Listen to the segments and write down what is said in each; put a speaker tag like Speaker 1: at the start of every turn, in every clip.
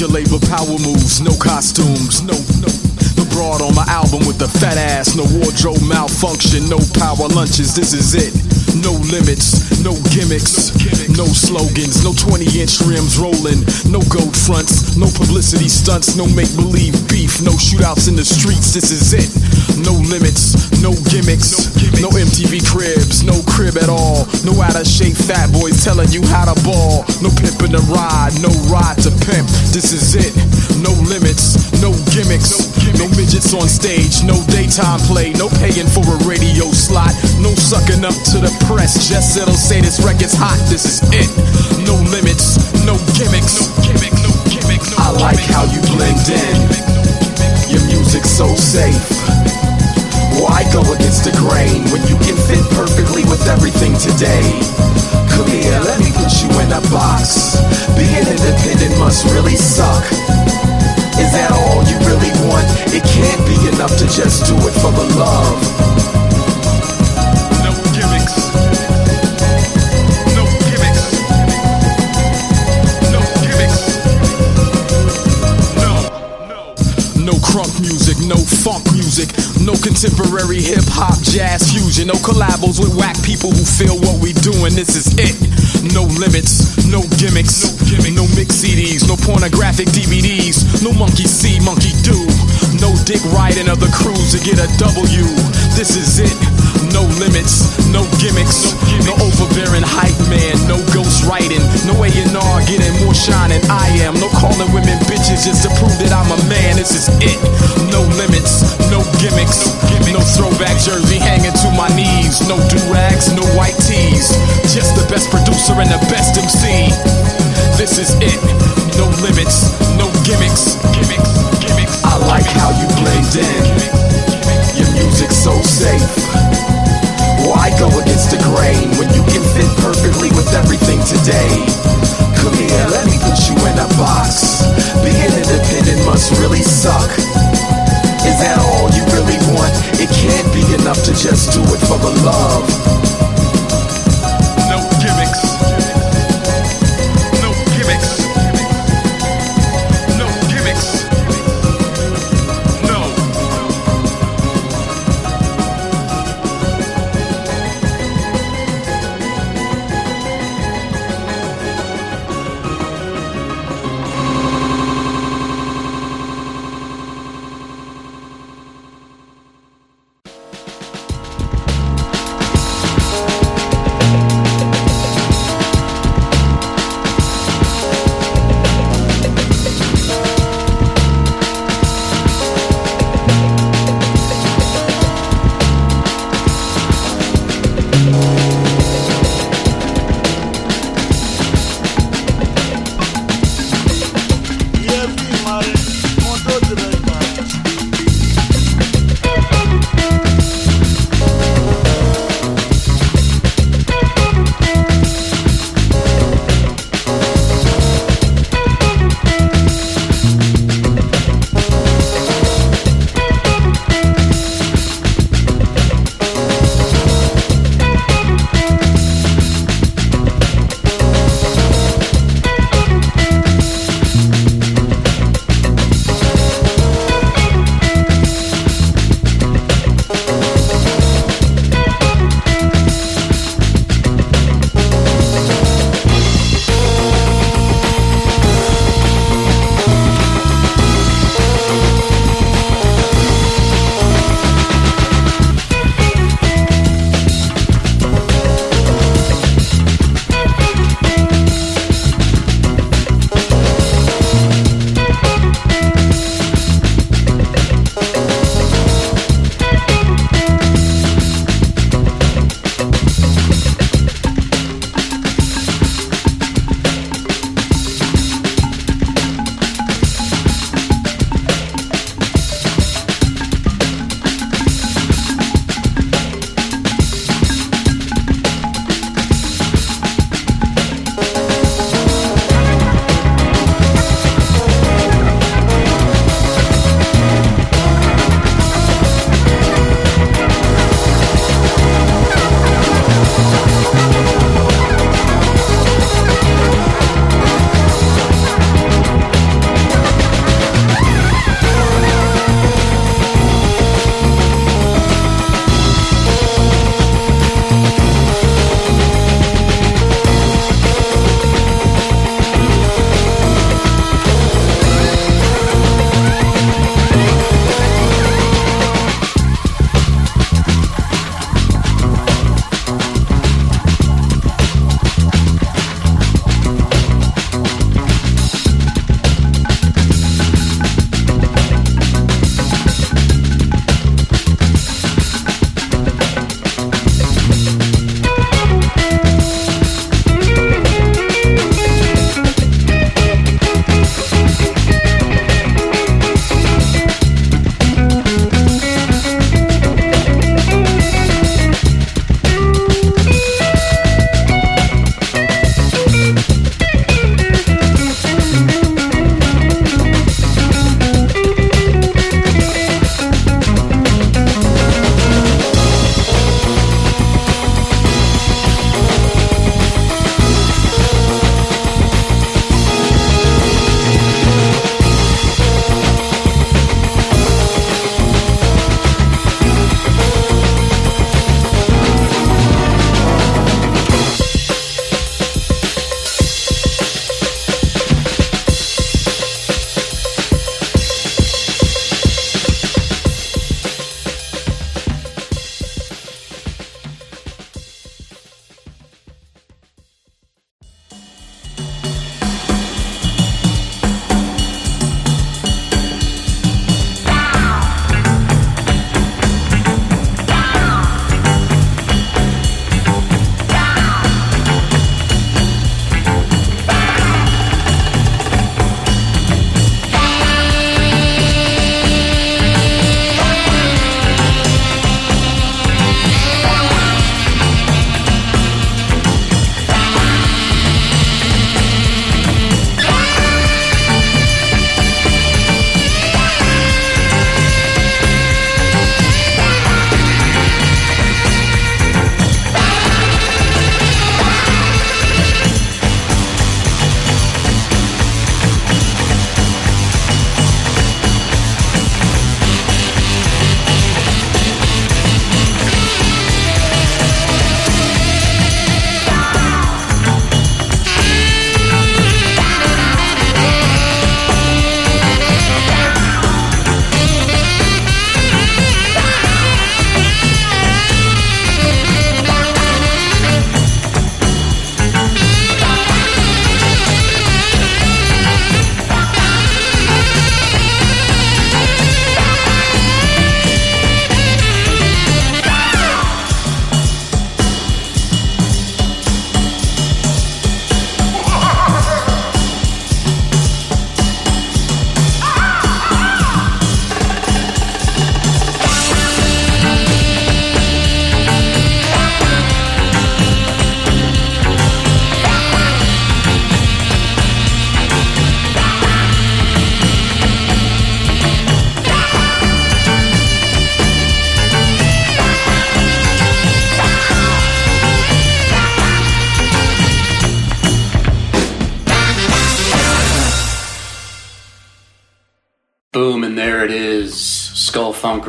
Speaker 1: Major labor power moves, no costumes, no, no. No broad on my album with the fat ass, no wardrobe malfunction, no power lunches, this is it. No limits, no gimmicks, no slogans, no 20 inch rims rolling, no gold fronts, no publicity stunts, no make believe beef, no shootouts in the streets, this is it. No limits, no gimmicks, no MTV cribs, no crib at all, no out of shape fat boys telling you how to ball, no pimping the ride, no ride to pimp, this is it. No limits, no gimmicks, no midgets on stage, no daytime play, no paying for a radio slot, no sucking up to the press, just settle say this record's hot, this is it. No limits, no gimmicks, I like how you blend in, your music's so safe. Why go against the grain when you can fit perfectly with everything today? Come here, let me put you in a box. Being independent must really suck. Is that all you really want? It can't be enough to just do it for the love.
Speaker 2: No gimmicks. No gimmicks. No gimmicks. No. No.
Speaker 1: No crunk music, no funk music, no contemporary hip hop, jazz fusion, no collabos with whack people who feel what we doing. This is it. No limits, no gimmicks, no, gimmick, no mix CDs, no pornographic DVDs, no monkey see, monkey do, no dick riding of the cruise to get a W. This is it. No limits, no gimmicks, no, overbearing hype man, no ghost writing, no A&R getting more shine than I am, no calling women bitches just to prove that I'm a man. This is it. No limits, no gimmicks, no, throwback jersey hanging to my knees, no do rags, no white tees, just the best producer and the best MC. This is it. No limits, no gimmicks, gimmicks, like how you blend in. Your music's so safe. Why go against the grain when you can fit perfectly with everything today? Come here, let me put you in a box. Being independent must really suck. Is that all you really want? It can't be enough to just do it for the love.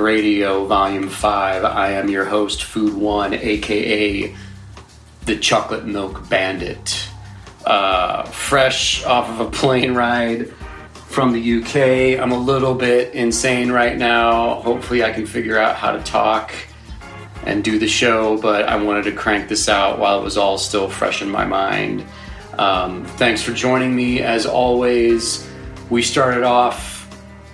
Speaker 3: Radio, Volume 5. I am your host, Food One, aka the Chocolate Milk Bandit. Uh, fresh off of a plane ride from the UK. I'm a little bit insane right now. Hopefully, I can figure out how to talk and do the show, but I wanted to crank this out while it was all still fresh in my mind. Um, thanks for joining me. As always, we started off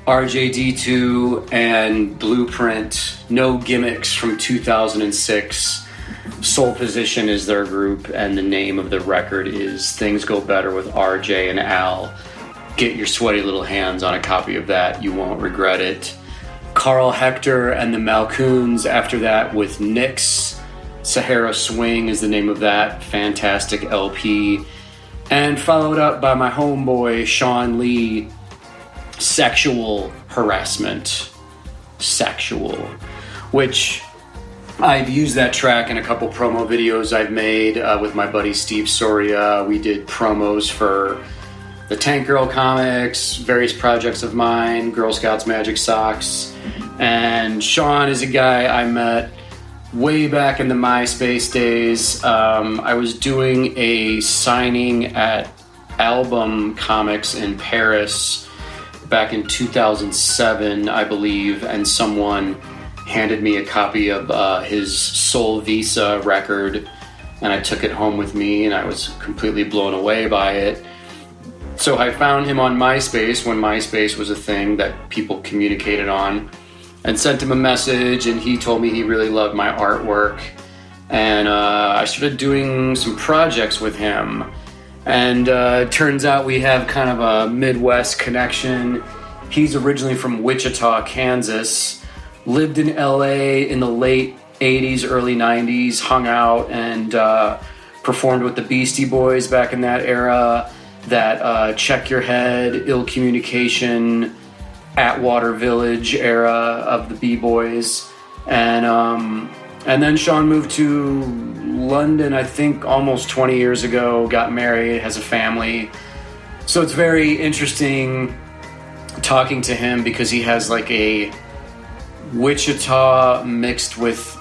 Speaker 3: RJD2 and Blueprint, no gimmicks from 2006. Soul Position is their group, and the name of the record is Things Go Better with RJ and Al. Get your sweaty little hands on a copy of that, you won't regret it. Karl Hector and the Malcouns after that with Nyx. Sahara Swing is the name of that fantastic LP. And followed up by my homeboy Shawn Lee, Saxual Harassment. Sexual. Which I've used that track in a couple promo videos I've made uh, with my buddy Steve Soria. We did promos for the Tank Girl comics, various projects of mine, Girl Scouts Magic Socks. And Shawn is a guy I met way back in the MySpace days. Um, I was doing a signing at Album Comics in Paris back in 2007, I believe, and someone handed me a copy of uh, his Soul Visa record, and I took it home with me, and I was completely blown away by it. So I found him on MySpace when MySpace was a thing that people communicated on, and sent him a message, and he told me he really loved my artwork, and uh, I started doing some projects with him. And uh, turns out we have kind of a Midwest connection. He's originally from Wichita, Kansas, lived in LA in the late 80s, early 90s, hung out and uh, performed with the Beastie Boys back in that era. That uh, Check Your Head, Ill Communication, Atwater Village era of the B Boys. And, um, and then Shawn moved to London, I think almost 20 years ago, got married, has a family. So it's very interesting talking to him because he has like a Wichita mixed with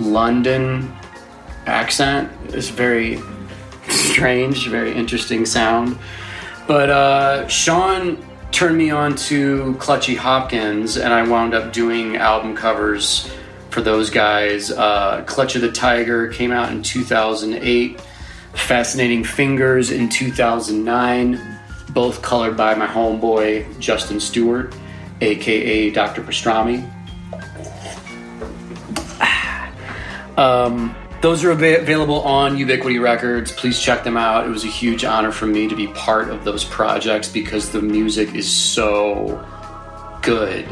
Speaker 3: London accent. It's very strange, very interesting sound. But uh, Shawn turned me on to Clutchy Hopkins, and I wound up doing album covers for those guys. Uh, Clutch of the Tiger came out in 2008, Fascinating Fingers in 2009, both colored by my homeboy Justin Stewart, aka Dr. Pastrami. Um, those are ava- available on Ubiquity Records. Please check them out. It was a huge honor for me to be part of those projects because the music is so good.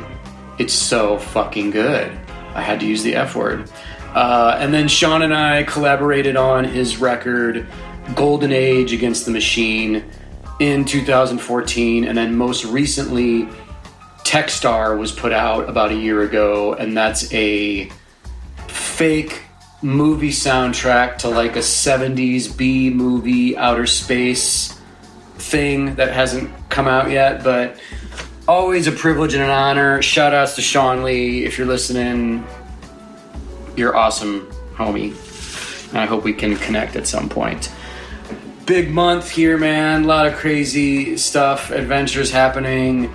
Speaker 3: It's so fucking good. I had to use the F word. Uh, and then Shawn and I collaborated on his record Golden Age Against the Machine in 2014. And then most recently, Techstar was put out about a year ago, and that's a fake movie soundtrack to like a 70s B movie outer space thing that hasn't come out yet, but always a privilege and an honor. Shout outs to Shawn Lee. If you're listening, you're awesome, homie. And I hope we can connect at some point. Big month here, man. A lot of crazy stuff, adventures happening.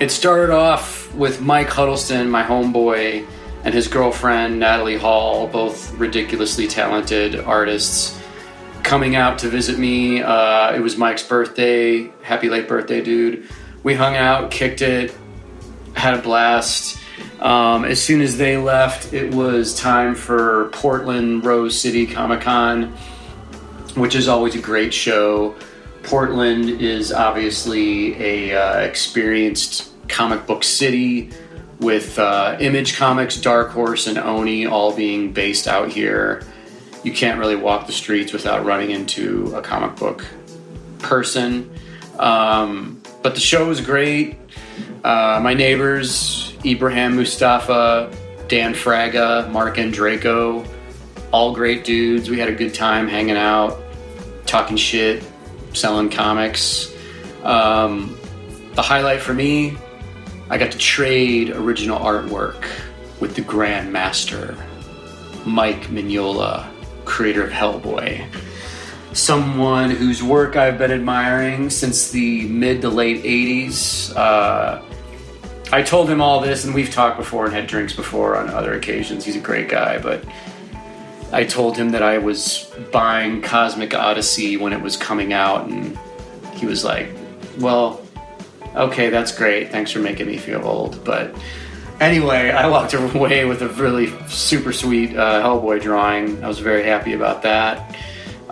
Speaker 3: It started off with Mike Huddleston, my homeboy, and his girlfriend, Natalie Hall, both ridiculously talented artists, coming out to visit me. Uh, it was Mike's birthday. Happy late birthday, dude. We hung out, kicked it, had a blast. Um, as soon as they left, it was time for Portland Rose City Comic Con, which is always a great show. Portland is obviously a uh, experienced comic book city with uh, Image Comics, Dark Horse, and Oni all being based out here. You can't really walk the streets without running into a comic book person. Um, but the show was great. Uh, my neighbors, Ibrahim Moustafa, Dan Fraga, Marc Andreyko, all great dudes. We had a good time hanging out, talking shit, selling comics. Um, the highlight for me I got to trade original artwork with the Grand Master, Mike Mignola, creator of Hellboy. Someone whose work I've been admiring since the mid to late 80s. Uh, I told him all this, and we've talked before and had drinks before on other occasions. He's a great guy, but I told him that I was buying Cosmic Odyssey when it was coming out, and he was like, Well, okay, that's great. Thanks for making me feel old. But anyway, I walked away with a really super sweet uh, Hellboy drawing. I was very happy about that.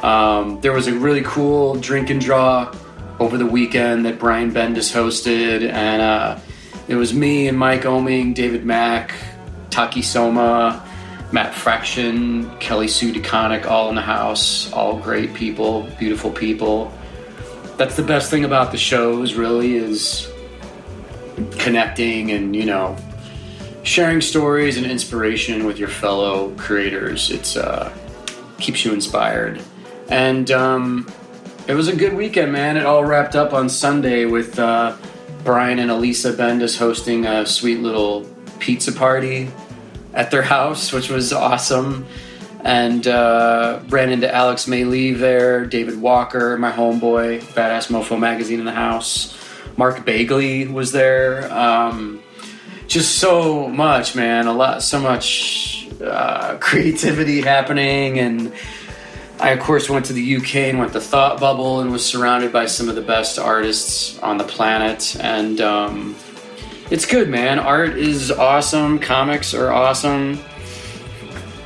Speaker 3: Um, there was a really cool drink and draw over the weekend that Brian Bendis hosted, and uh, it was me and Mike Oeming, David Mack, Taki Soma, Matt Fraction, Kelly Sue DeConnick, all in the house. All great people, beautiful people. That's the best thing about the shows, really, is connecting and you know sharing stories and inspiration with your fellow creators. It's uh, keeps you inspired, and um, it was a good weekend, man. It all wrapped up on Sunday with uh, Brian and Alisa Bendis hosting a sweet little pizza party at their house, which was awesome. And uh, ran into Alex Maleev there, David Walker, my homeboy, BadAzz MoFo magazine in the house. Mark Bagley was there. Um, just so much, man. A lot, so much uh, creativity happening, and I of course went to the UK and went to Thought Bubble and was surrounded by some of the best artists on the planet. And um, it's good, man. Art is awesome. Comics are awesome.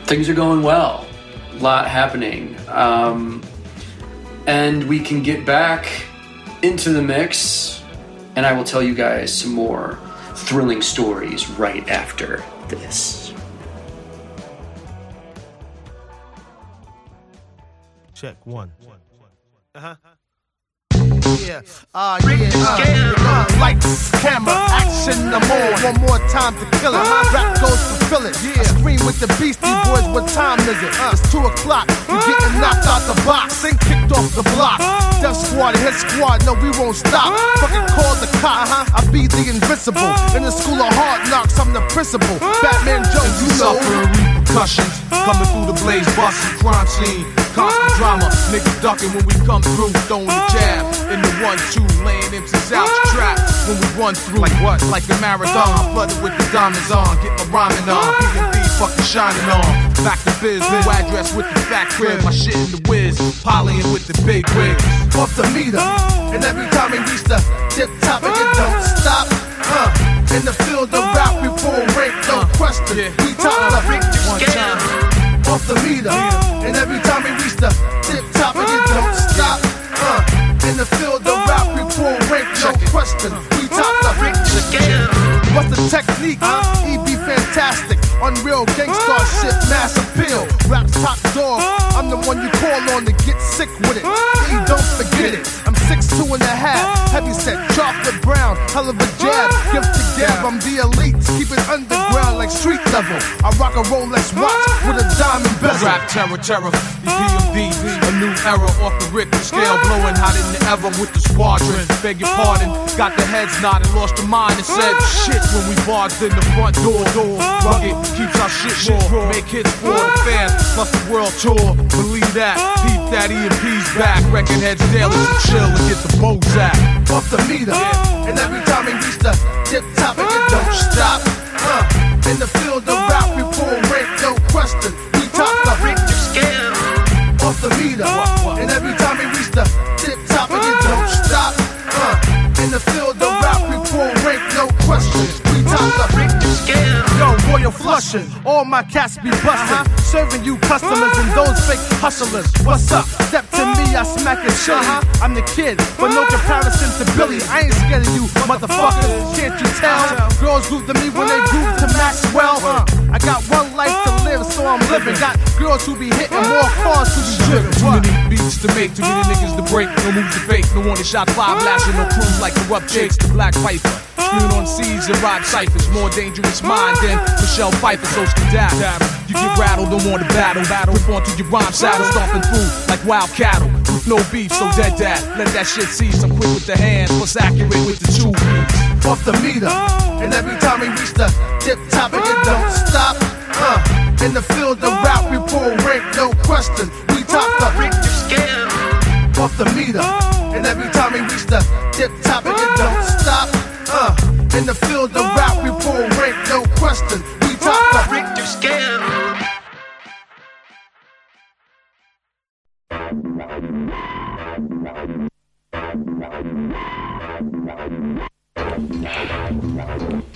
Speaker 3: Things are going well. A lot happening, um, and we can get back into the mix. And I will tell you guys some more thrilling stories right after this.
Speaker 4: Check one. Uh huh. Yeah, uh, yeah, uh, lights, camera, action, I'm on. One more time to kill it. Rap goes fill it. Yeah, scream with the Beastie Boys. What time is it? It's two o'clock. You getting knocked out the box and kicked off the block. Death Squad, Hit Squad, no, we won't stop. Fucking call the cop. I be the invincible. In the school of hard knocks, I'm the principal. Batman Jones, you know.
Speaker 5: Repercussions coming through the blaze, busting crime scene. Constant drama, niggas ducking when we come through, throwing the jab in the one two, laying MCs out the trap when we run through. Like what? Like a marathon, flooded with the diamonds on, get my rhyming on, B&B fucking shining on. Back to biz, new address with the fat crib, my shit in the whiz, polying with the big wigs.
Speaker 4: off the meter. And every time we reach the tip top, it don't stop. Huh. In the field of rap, we pull rank, no question.
Speaker 5: Yeah.
Speaker 4: We top the
Speaker 5: One time.
Speaker 4: off the meter. And every time we reach the tip top, and it don't stop. Huh. In the field of rap, we pull rank, no question. We top the What's the technique? EB fantastic. Unreal gangsta ah. shit, mass appeal. Rap top dog. Ah. I'm the one you call on to get sick with it. Ah. E, don't forget it. I'm six two and a half. Heavy set, chocolate brown. Hell of a jab. Gift to gab. I'm the elite. Keep it underground like street level. I rock a Rolex watch with a diamond bezel.
Speaker 5: Rap terror, terror, EPMD, a new era off the Richter scale, blowing hot in the ever with the squadron. Beg your pardon, got the heads nodded, lost the mind and said shit when we barged in the front door. door. Rugged, keeps our shit raw, make hits for the fans, plus the world tour. Believe that, peep that EMP's back, wrecking heads daily, so chill and get the Bozak.
Speaker 4: off the meter. And every time we reach the tip top, and it don't stop. Uh, in the field of rap, we pull rank, no question. We top the Richter scale. Off the meter. And every time we reach the tip top, and it don't stop. Uh, in the field of rap, rank, no question. We top the Richter scale. Yo, royal flushing. All my cats be busting. Uh-huh. Serving you customers and those uh-huh. fake hustlers. What's up? Step to me, I smack it chilly. Uh-huh. I'm the kid, but no comparison to Billy. I ain't scared of you, motherfuckers. Can't you tell? Girls group to me when they group to Maxwell. Uh, I got one life to live, so I'm living. Got girls who be hitting more cars who be driven.
Speaker 5: Too many beats to make, too many niggas to break, no moves to fake, no one to shot five blasting, no crews like corrupt jakes, the black cipher. On seeds and rhyme ciphers, more dangerous mind than Michelle Pfeiffer, so skedaddle. You get rattled, don't want to battle. Battle, on to your rhyme saddle, stomping through like wild cattle. No beef, so dead that. Let that shit cease. I'm quick with the hands, plus accurate with the two.
Speaker 4: Off the meter, and every time we reach the tip top, it don't stop. Uh, in the field, of rap, we pull rank, no question. We top the off the meter and every time we reach the tip top, it don't stop. Uh, in the field of rap, we pull rank, no question. We top the Richter scale.
Speaker 6: Thank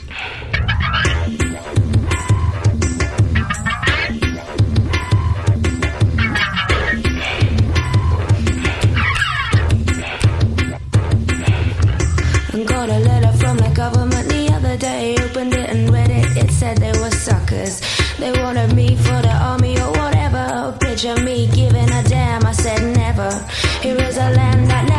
Speaker 6: government the other day. Opened it and read it. It said they were suckers. They wanted me for the army or whatever. Picture me giving a damn. I said never. Here is a land that never.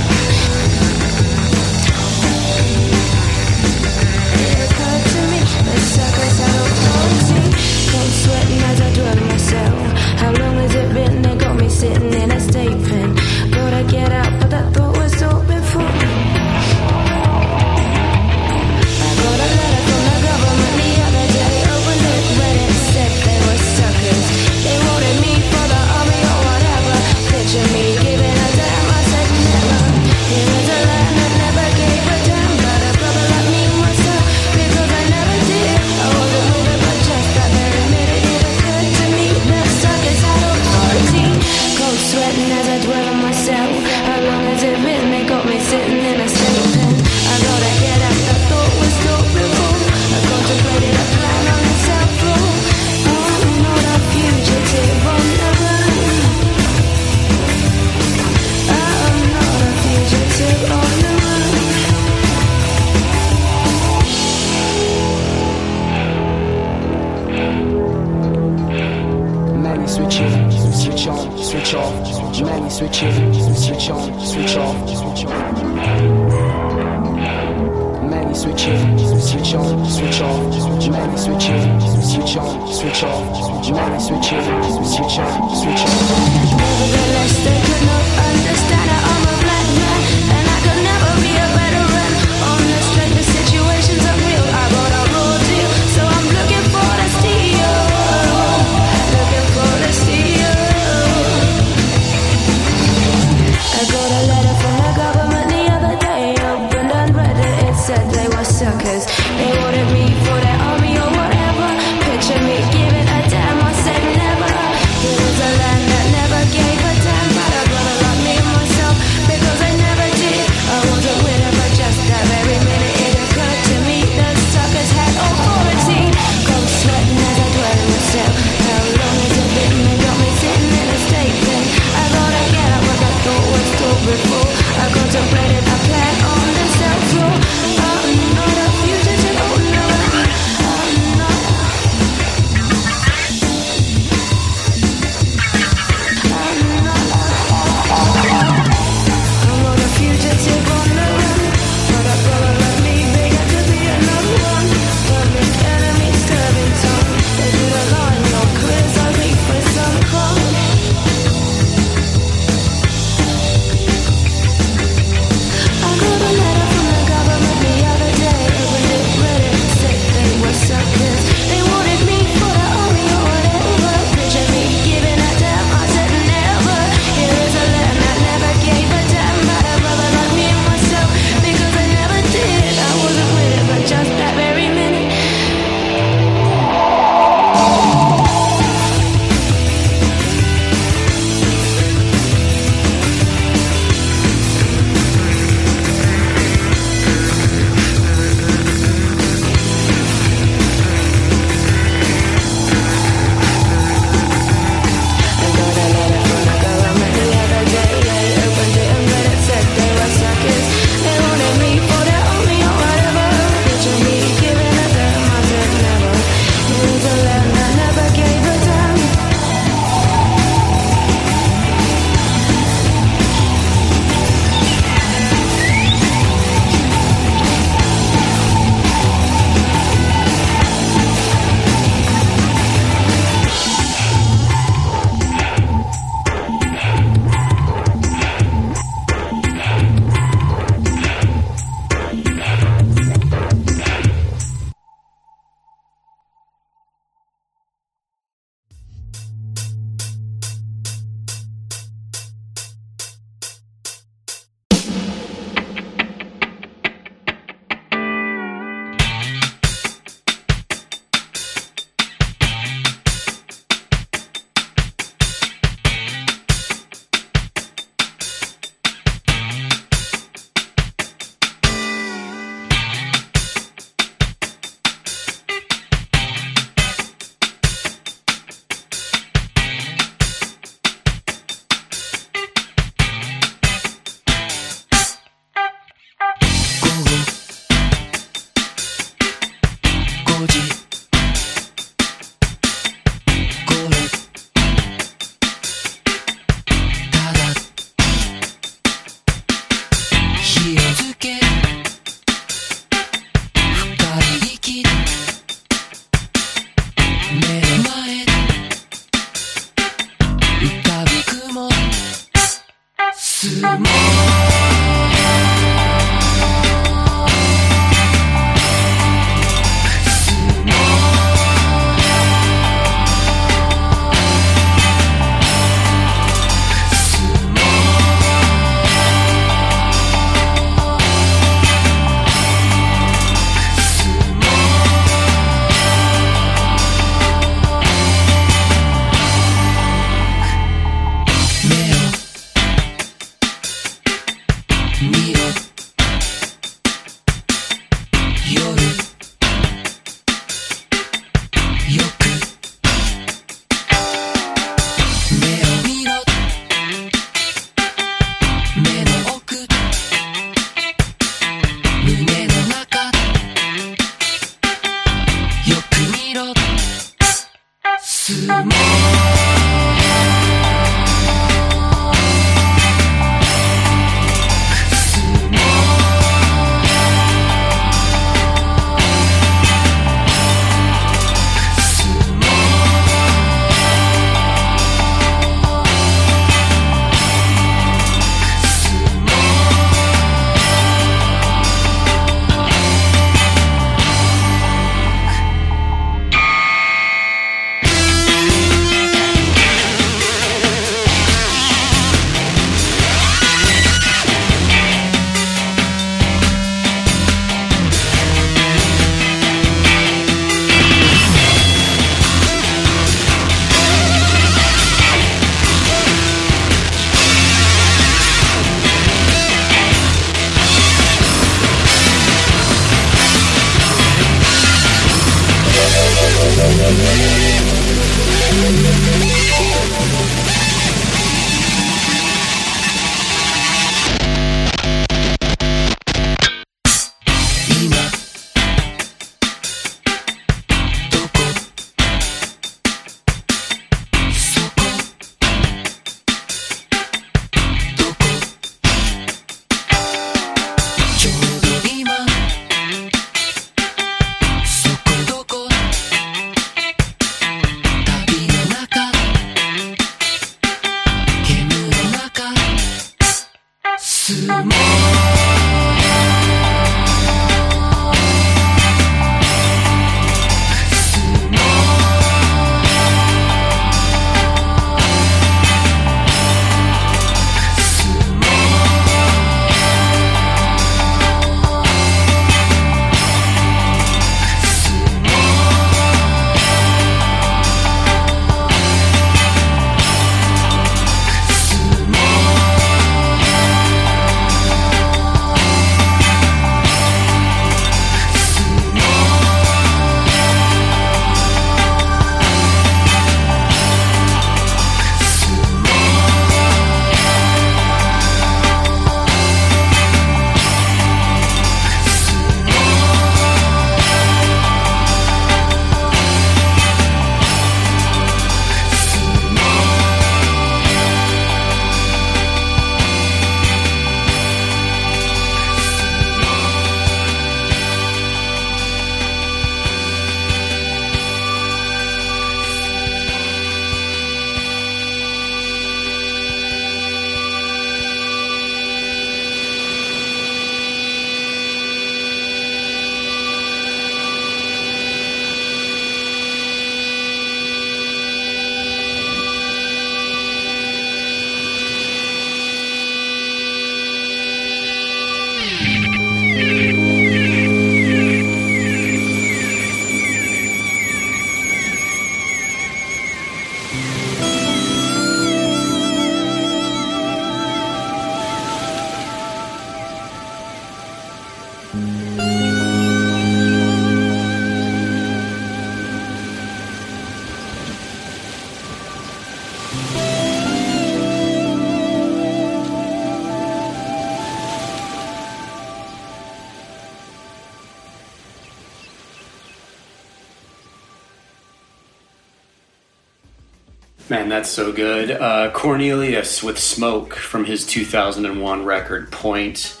Speaker 3: That's so good. Uh, Cornelius with Smoke from his 2001 record Point.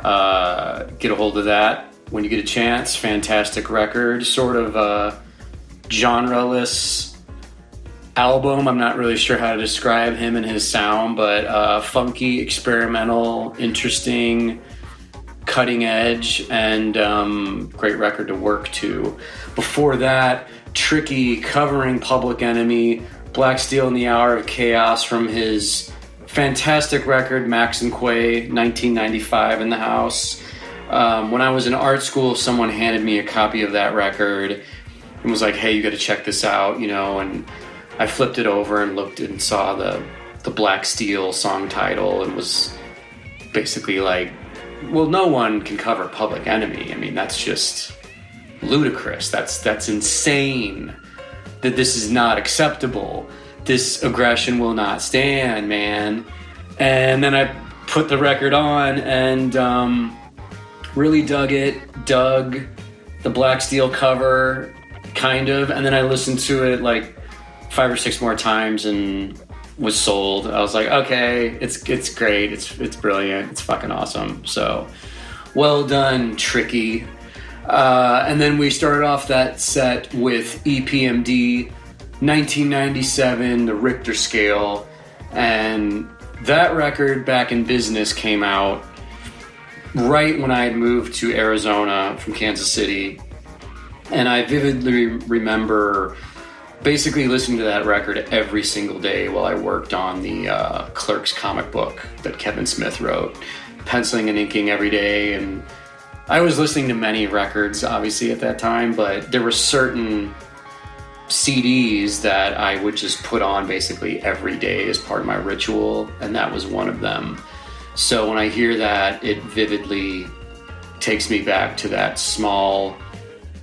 Speaker 3: Uh, get a hold of that when you get a chance. Fantastic record. Sort of a genreless album. I'm not really sure how to describe him and his sound, but uh, funky, experimental, interesting, cutting edge, and um, great record to work to. Before that, Tricky covering Public Enemy, Black Steel in the Hour of Chaos from his fantastic record, Maxinquaye, 1995 in the house. Um, when I was in art school, someone handed me a copy of that record and was like, "Hey, you got to check this out," you know. And I flipped it over and looked and saw the the Black Steel song title and was basically like, "Well, no one can cover Public Enemy. I mean, that's just ludicrous. That's that's insane. That this is not acceptable. This aggression will not stand, man." And then I put the record on and um, really dug it. Dug the Black Steel cover, kind of, and then I listened to it like five or six more times and was sold. I was like, okay, it's it's great, it's it's brilliant, it's fucking awesome. So, well done, Tricky. Uh, and then we started off that set with EPMD 1997, the Richter scale, and that record back in business came out right when I had moved to Arizona from Kansas City. And I vividly remember basically listening to that record every single day while I worked on the uh, Clerks comic book that Kevin Smith wrote, penciling and inking every day. And I was listening to many records, obviously, at that time, but there were certain CDs that I would just put on basically every day as part of my ritual, and that was one of them. So when I hear that, it vividly takes me back to that small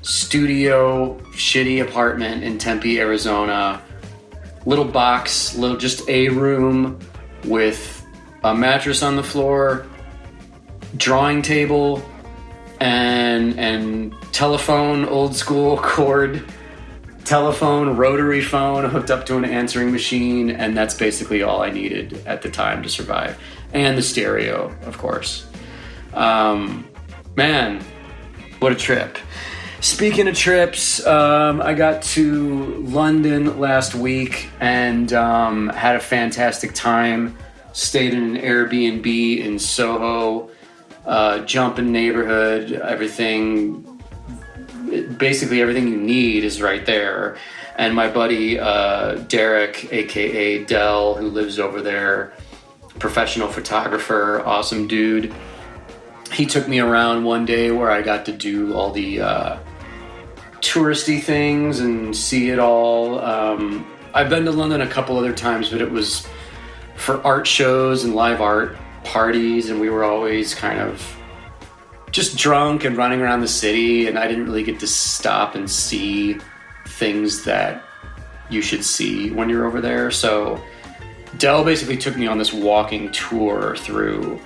Speaker 3: studio, shitty apartment in Tempe, Arizona. Little box, little just a room with a mattress on the floor, drawing table, and and telephone, old school cord telephone, rotary phone hooked up to an answering machine, and that's basically all I needed at the time to survive. And the stereo, of course. Um, man, what a trip. Speaking of trips, um, I got to London last week and um, had a fantastic time. Stayed in an Airbnb in Soho, uh, jumping neighborhood, everything basically everything you need is right there. And my buddy uh, Derek, aka Dell, who lives over there, professional photographer, awesome dude. He took me around one day where I got to do all the uh, touristy things and see it all. Um, I've been to London a couple other times, but it was for art shows and live art parties, and we were always kind of just drunk and running around the city, and I didn't really get to stop and see things that you should see when you're over there. So Dell basically took me on this walking tour through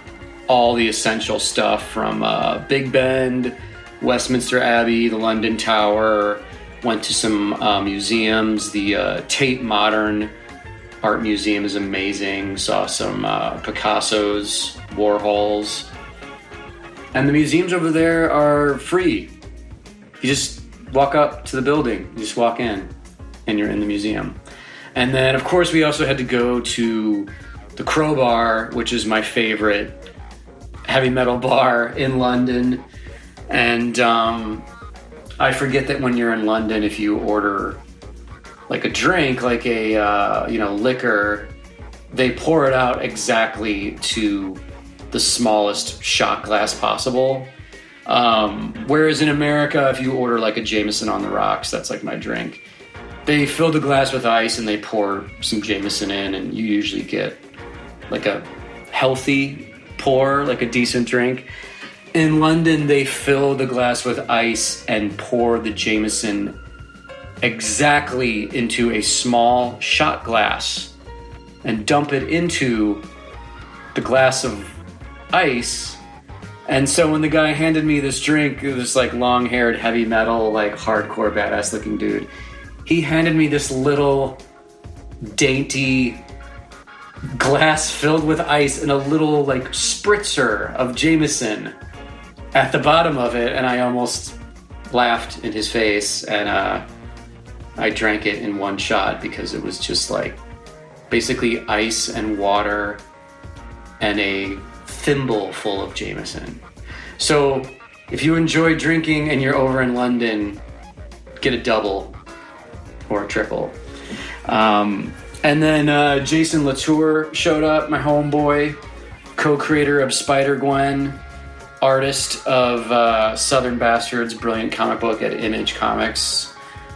Speaker 3: all the essential stuff from uh, Big Ben, Westminster Abbey, the London Tower. Went to some uh, museums. The uh, Tate Modern Art Museum is amazing. Saw some uh, Picasso's, Warhols and the museums over there are free. You just walk up to the building, you just walk in, and you're in the museum. And then, of course, we also had to go to the Crowbar, which is my favorite heavy metal bar in London. And um, I forget that when you're in London, if you order like a drink, like a uh, you know liquor, they pour it out exactly to the smallest shot glass possible. Um, whereas in America, if you order like a Jameson on the rocks, that's like my drink. They fill the glass with ice and they pour some Jameson in, and you usually get like a healthy pour, like a decent drink. In London, they fill the glass with ice and pour the Jameson exactly into a small shot glass and dump it into the glass of ice. And so when the guy handed me this drink, this like long haired, heavy metal, like hardcore, badass looking dude, he handed me this little dainty glass filled with ice and a little like spritzer of Jameson at the bottom of it. And I almost laughed in his face. And uh, I drank it in one shot because it was just like basically ice and water and a thimble full of Jameson. So if you enjoy drinking and you're over in London, get a double or a triple. Um, and then uh, Jason Latour showed up, my homeboy, co-creator of Spider Gwen, artist of uh, Southern Bastards, brilliant comic book at Image Comics.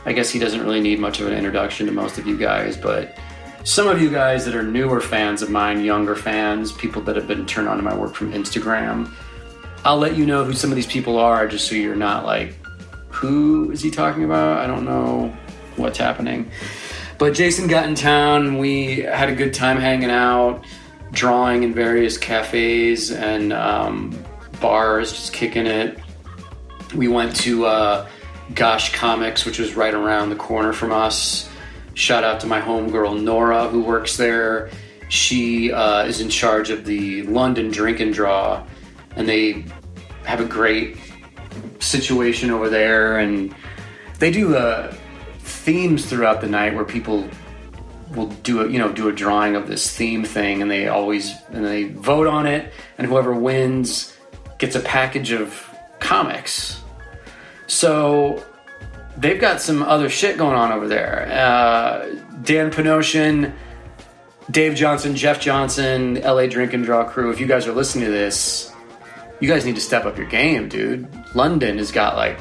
Speaker 3: I guess he doesn't really need much of an introduction to most of you guys, but some of you guys that are newer fans of mine, younger fans, people that have been turned on to my work from Instagram, I'll let you know who some of these people are just so you're not like, who is he talking about? I don't know what's happening. But Jason got in town we had a good time hanging out, drawing in various cafes and um, bars, just kicking it. We went to uh, Gosh Comics, which was right around the corner from us Shout out to my homegirl Nora who works there. She uh, is in charge of the London Drink and Draw, and they have a great situation over there. And they do uh, themes throughout the night where people will do a you know do a drawing of this theme thing, and they always and they vote on it, and whoever wins gets a package of comics. So they've got some other shit going on over there. Uh, Dan Panosian, Dave Johnson, Jeff Johnson, LA Drink and Draw crew. If you guys are listening to this, you guys need to step up your game, dude. London has got like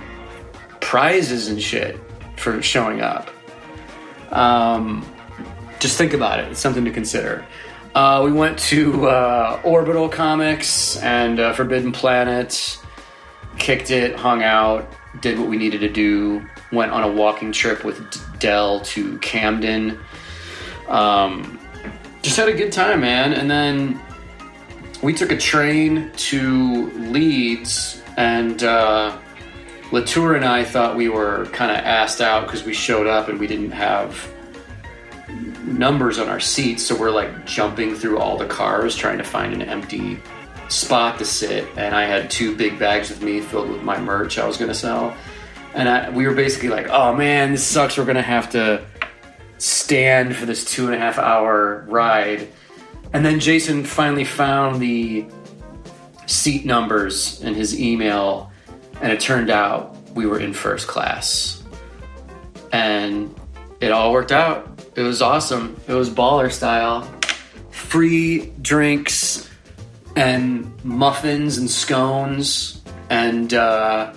Speaker 3: prizes and shit for showing up. Um, just think about it. It's something to consider. Uh, we went to uh, Orbital Comics and uh, Forbidden Planet, kicked it, hung out, did what we needed to do, went on a walking trip with Dell to Camden. Um, just had a good time, man. And then we took a train to Leeds, and uh, Latour and I thought we were kind of assed out because we showed up and we didn't have numbers on our seats, so we're like jumping through all the cars trying to find an empty spot to sit. And I had two big bags with me filled with my merch I was going to sell. And I, we were basically like, oh man, this sucks. We're going to have to stand for this two and a half hour ride. And then Jason finally found the seat numbers in his email, and it turned out we were in first class. And it all worked out. It was awesome. It was baller style. Free drinks and muffins and scones. And uh,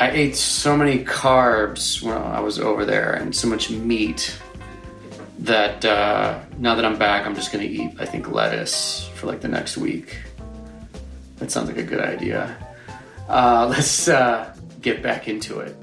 Speaker 3: I ate so many carbs when I was over there and so much meat that uh, now that I'm back, I'm just to eat, I think, lettuce for like the next week. That sounds like a good idea. Uh, let's uh, get back into it.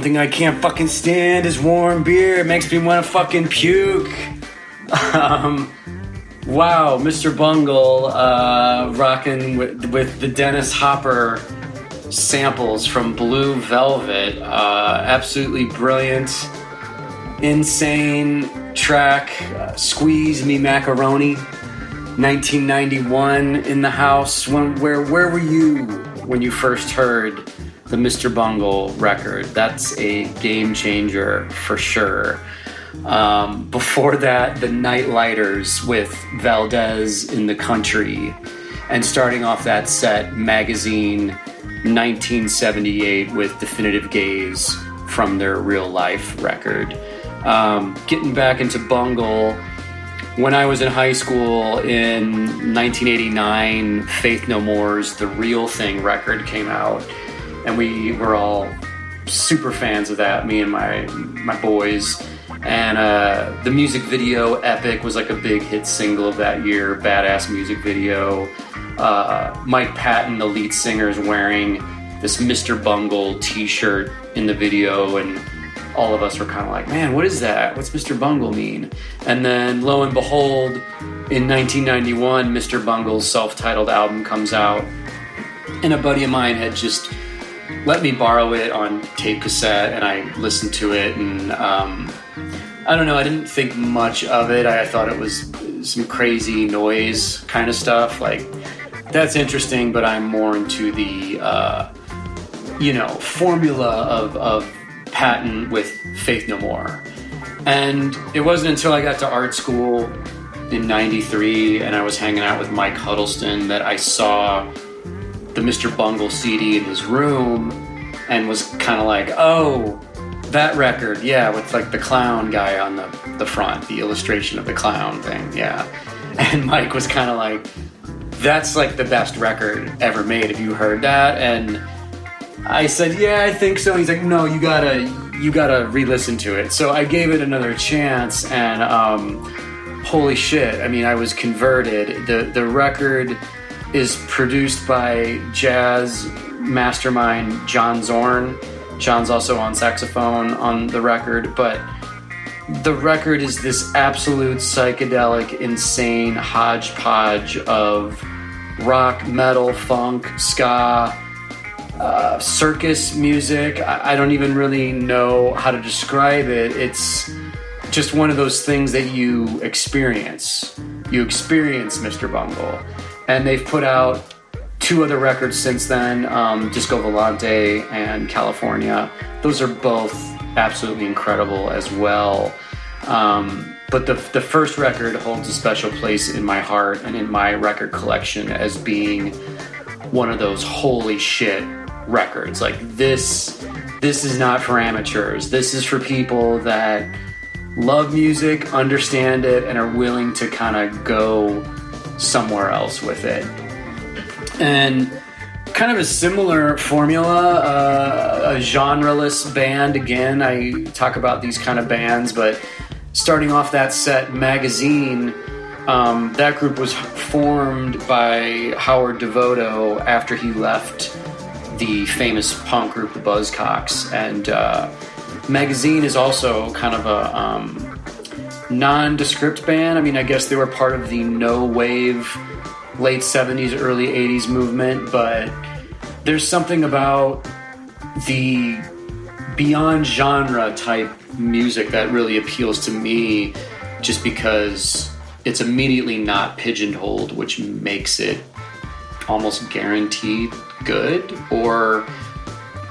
Speaker 3: One thing I can't fucking stand is warm beer. It makes me want to fucking puke. Um, wow, Mr. Bungle uh, rocking with, with the Dennis Hopper samples from Blue Velvet. Uh, absolutely brilliant, insane track. Uh, Squeeze Me Macaroni. 1991 in the house. When where where were you when you first heard the Mr. Bungle record? That's a game changer for sure. Um, before that, the Nightlighters with Valdez in the Country, and starting off that set, Magazine 1978 with Definitive Gaze from their real life record. Um, getting back into Bungle, when I was in high school in 1989, Faith No More's The Real Thing record came out, and we were all super fans of that, me and my my boys. And uh, the music video Epic was like a big hit single of that year, badass music video. Uh, Mike Patton, the lead singer, is wearing this Mr. Bungle t shirt in the video, and all of us were kind of like, man, what is that? What's Mr. Bungle mean? And then lo and behold, in 1991, Mr. Bungle's self titled album comes out, and a buddy of mine had just let me borrow it on tape cassette, and I listened to it, and um, I don't know, I didn't think much of it. I thought it was some crazy noise kind of stuff. Like, that's interesting, but I'm more into the, uh, you know, formula of, of Patton with Faith No More. And it wasn't until I got to art school in 93 and I was hanging out with Mike Huddleston that I saw the Mr. Bungle CD in his room and was kind of like, oh, that record, yeah, with like the clown guy on the, the front, the illustration of the clown thing, yeah. And Mike was kind of like, that's like the best record ever made. Have you heard that? And I said, yeah, I think so. He's like, no, you gotta, you gotta re-listen to it. So I gave it another chance, and um, holy shit! I mean, I was converted. the The record is produced by jazz mastermind John Zorn. John's also on saxophone on the record, but the record is this absolute psychedelic, insane hodgepodge of rock, metal, funk, ska, uh, circus music. I, I don't even really know how to describe it. It's just one of those things that you experience. You experience Mr. Bungle. And they've put out two other records since then um, Disco Volante and California. Those are both absolutely incredible as well. Um, but the, the first record holds a special place in my heart and in my record collection as being one of those holy shit records. Like this, this is not for amateurs. This is for people that love music, understand it, and are willing to kind of go somewhere else with it. And kind of a similar formula, uh, a genreless band. Again, I talk about these kind of bands, but starting off that set, Magazine, um, that group was formed by Howard Devoto after he left the famous punk group, the Buzzcocks. And uh, Magazine is also kind of a um, nondescript band. I mean, I guess they were part of the no wave late 70s, early 80s movement, but there's something about the beyond genre type music that really appeals to me just because it's immediately not pigeonholed, which makes it almost guaranteed good or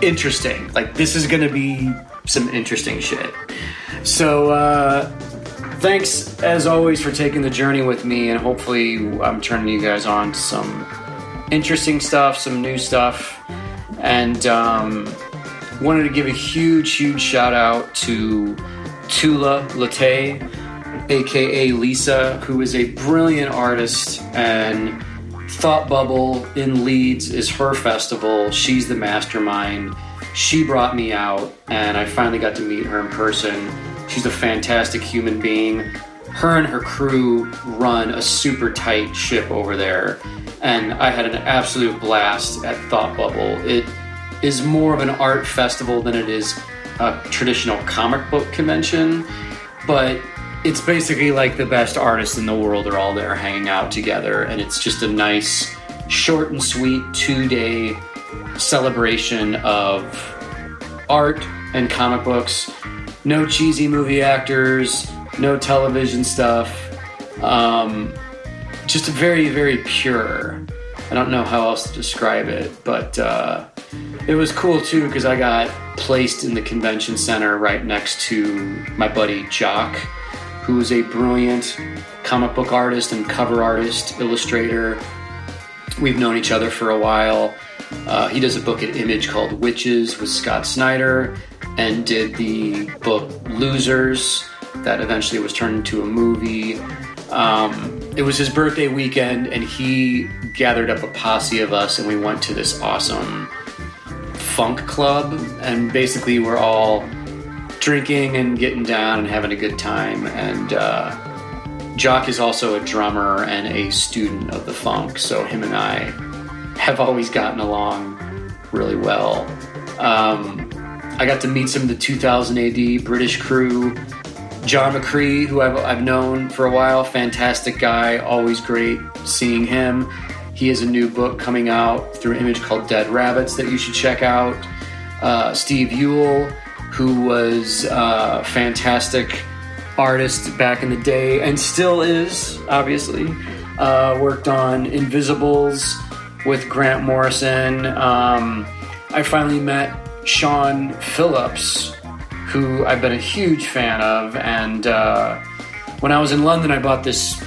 Speaker 3: interesting. Like, this is going to be some interesting shit. So, uh, thanks as always for taking the journey with me, and hopefully, I'm turning you guys on to some interesting stuff, some new stuff, and um, wanted to give a huge, huge shout out to Tula Lotay, aka Lisa, who is a brilliant artist and Thought Bubble in Leeds is her festival. She's the mastermind. She brought me out, and I finally got to meet her in person. She's a fantastic human being. Her and her crew run a super tight ship over there, and I had an absolute blast at Thought Bubble. It is more of an art festival than it is a traditional comic book convention, but it's basically like the best artists in the world are all there hanging out together, and it's just a nice, short and sweet two day celebration of art and comic books. No cheesy movie actors, no television stuff. Um, just very, very pure. I don't know how else to describe it, but uh, it was cool too because I got placed in the convention center right next to my buddy Jock, who is a brilliant comic book artist and cover artist, illustrator. We've known each other for a while. Uh, he does a book at Image called Wytches with Scott Snyder and did the book Losers that eventually was turned into a movie. Um, it was his birthday weekend, and he gathered up a posse of us, and we went to this awesome funk club. And basically, we're all drinking and getting down and having a good time. And uh, Jock is also a drummer and a student of the funk, so him and I have always gotten along really well. Um, I got to meet some of the 2000 AD British crew. John McCrea, who I've, I've known for a while, fantastic guy, always great seeing him. He has a new book coming out through Image called Dead Rabbits that you should check out. Uh, Steve Yeowell, who was a fantastic artist back in the day and still is, obviously. Uh, worked on Invisibles with Grant Morrison. Um, I finally met Sean Phillips, who I've been a huge fan of. And uh, when I was in London, I bought this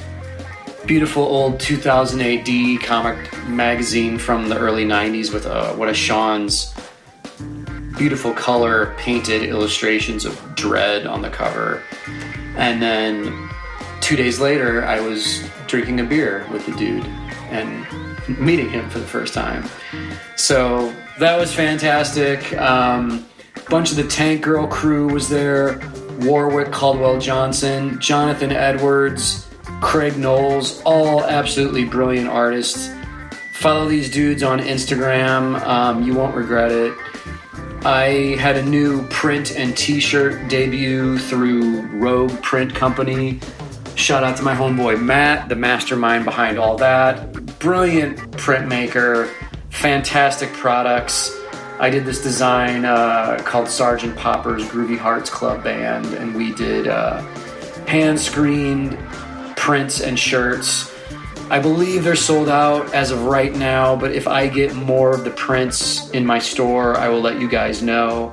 Speaker 3: beautiful old 2000 AD comic magazine from the early 90s with uh, one of Sean's beautiful color painted illustrations of Dredd on the cover. And then two days later, I was drinking a beer with the dude and meeting him for the first time. So that was fantastic. Um, bunch of the Tank Girl crew was there. Warwick Caldwell Johnson, Jonathan Edwards, Craig Knowles, all absolutely brilliant artists. Follow these dudes on Instagram. Um, you won't regret it. I had a new print and t-shirt debut through Rogue Print Company. Shout out to my homeboy Matt, the mastermind behind all that. Brilliant printmaker, fantastic products. I did this design uh, called Sergeant Popper's Groovy Hearts Club Band, and we did uh, hand screened prints and shirts. I believe they're sold out as of right now, but if I get more of the prints in my store, I will let you guys know.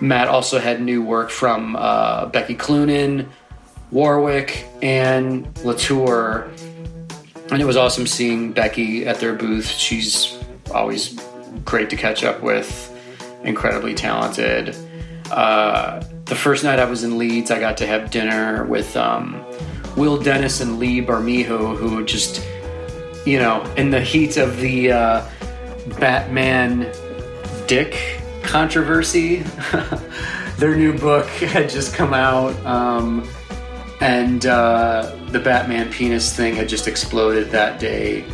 Speaker 3: Matt also had new work from uh, Becky Cloonan, Warwick, and Latour. And it was awesome seeing Becky at their booth. She's always great to catch up with, incredibly talented. Uh, the first night I was in Leeds, I got to have dinner with um, Will Dennis and Lee Bermejo, who just, you know, in the heat of the uh, Batman Dick controversy, their new book had just come out. Um, and uh, the Batman penis thing had just exploded that day.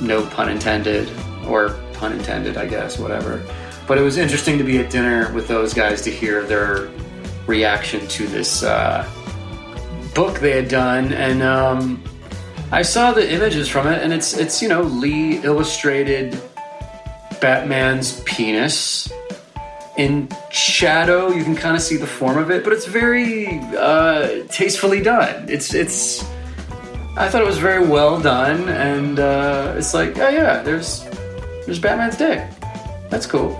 Speaker 3: No pun intended, or pun intended, I guess, whatever. But it was interesting to be at dinner with those guys to hear their reaction to this uh, book they had done, and um, I saw the images from it, and it's it's you know Lee illustrated Batman's penis in shadow. You can kind of see the form of it, but it's very uh, tastefully done. It's it's. I thought it was very well done, and uh, it's like, oh yeah, there's there's Batman's dick. That's cool.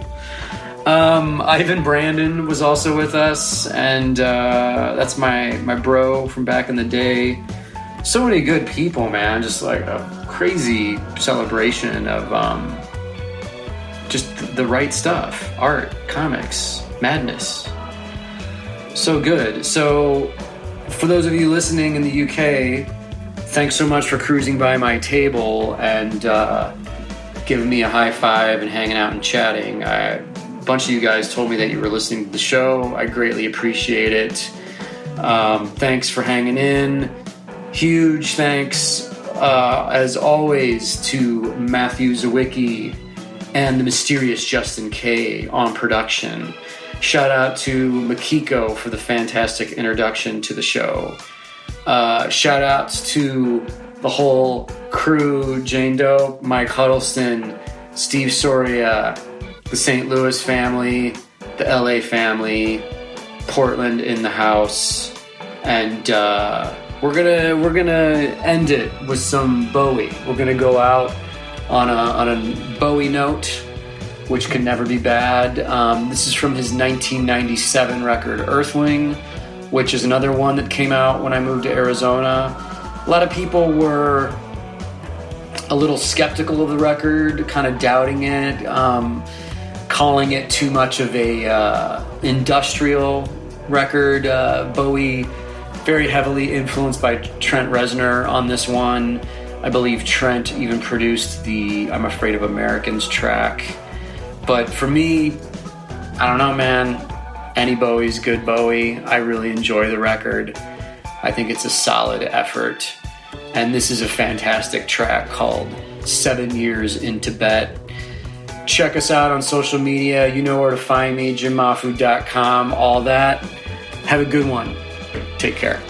Speaker 3: Um, Ivan Brandon was also with us, and uh, that's my my bro from back in the day. So many good people, man. Just like a crazy celebration of um, just the right stuff art, comics, madness. So good. So, for those of you listening in the UK, thanks so much for cruising by my table and uh, giving me a high five and hanging out and chatting. I, a bunch of you guys told me that you were listening to the show. I greatly appreciate it. Um, thanks for hanging in. Huge thanks, uh, as always, to Matthew Sawicki and the mysterious Justin K on production. Shout out to Makiko for the fantastic introduction to the show. Uh, shout outs to the whole crew Jane Doe, Mike Huddleston, Steve Soria, the St. Louis family, the LA family, Portland in the house, and uh, we're gonna we're gonna end it with some Bowie. We're gonna go out on a on a Bowie note, which can never be bad. Um, this is from his 1997 record Earthling, which is another one that came out when I moved to Arizona. A lot of people were a little skeptical of the record, kind of doubting it, um, calling it too much of a uh, industrial record. Uh, Bowie very heavily influenced by Trent Reznor on this one. I believe Trent even produced the "I'm Afraid of Americans" track. But for me, I don't know, man. Any Bowie's good Bowie. I really enjoy the record. I think it's a solid effort. And this is a fantastic track called Seven Years in Tibet. Check us out on social media. You know where to find me, jimmahfood.com, all that. Have a good one. Take care.